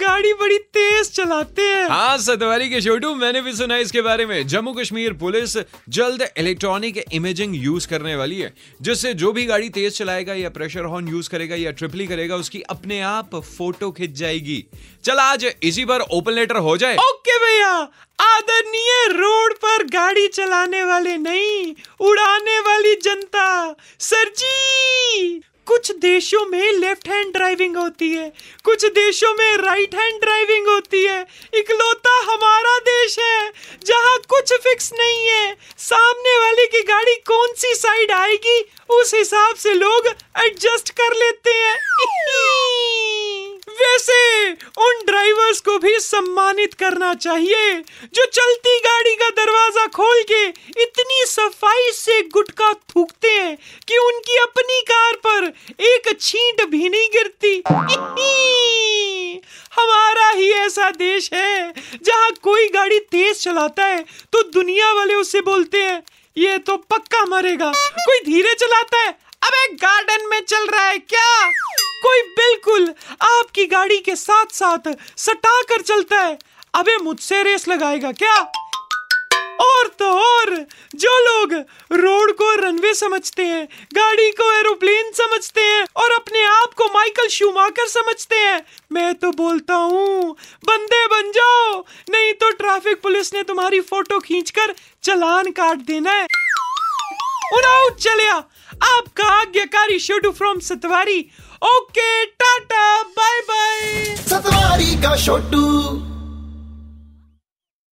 गाड़ी बड़ी तेज चलाते हैं। हाँ सतवारी के छोटू मैंने भी सुना इसके बारे में। जम्मू कश्मीर पुलिस जल्द इलेक्ट्रॉनिक इमेजिंग यूज़ करने वाली है जिससे जो भी गाड़ी तेज चलाएगा या प्रेशर हॉर्न यूज़ करेगा या ट्रिपली करेगा उसकी अपने आप फ़ोटो खिंच जाएगी। चल आज इसी पर ओपन लेटर हो जाए। ओके भैया आदरणीय रोड पर गाड़ी चलाने वाले नहीं उड़ाने वाली जनता सर जी कुछ देशों में लेफ़्ट हैंड ड्राइविंग होती है। कुछ देशों में राइट हैंड ड्राइविंग होती है। इकलौता हमारा देश है, जहाँ कुछ फिक्स नहीं है। सामने वाले की गाड़ी कौन सी साइड आएगी, उस हिसाब से लोग एडजस्ट कर लेते हैं को भी सम्मानित करना चाहिए। जो चलती गाड़ी का दरवाज़ा खोल के इतनी सफ़ाई से गुटका थूकते हैं कि उनकी अपनी कार पर एक छींट भी नहीं गिरती। हमारा ही ऐसा देश है, जहाँ कोई गाड़ी तेज चलाता है तो दुनिया वाले उससे बोलते हैं, ये तो पक्का मरेगा, कोई धीरे चलाता है, अबे गार्डन में चल रहा है क्या? कोई बिल्कुल आपकी गाड़ी के साथ साथ सटा कर चलता है। अबे मुझसे रेस लगाएगा क्या? और तो और, जो लोग रोड को रनवे समझते हैं, गाड़ी को एरोप्लेन समझते हैं, और अपने आप को माइकल शूमाकर समझते हैं, मैं तो बोलता हूँ, बंदे बन जाओ, नहीं तो ट्रैफ़िक पुलिस ने तुम्हारी फ़ोटो खींचकर चलान काट देना है। उड़ाओ चलिया आपका आज्ञाकारी शोडू from Satwari. Okay tata bye bye Satwari का छोटू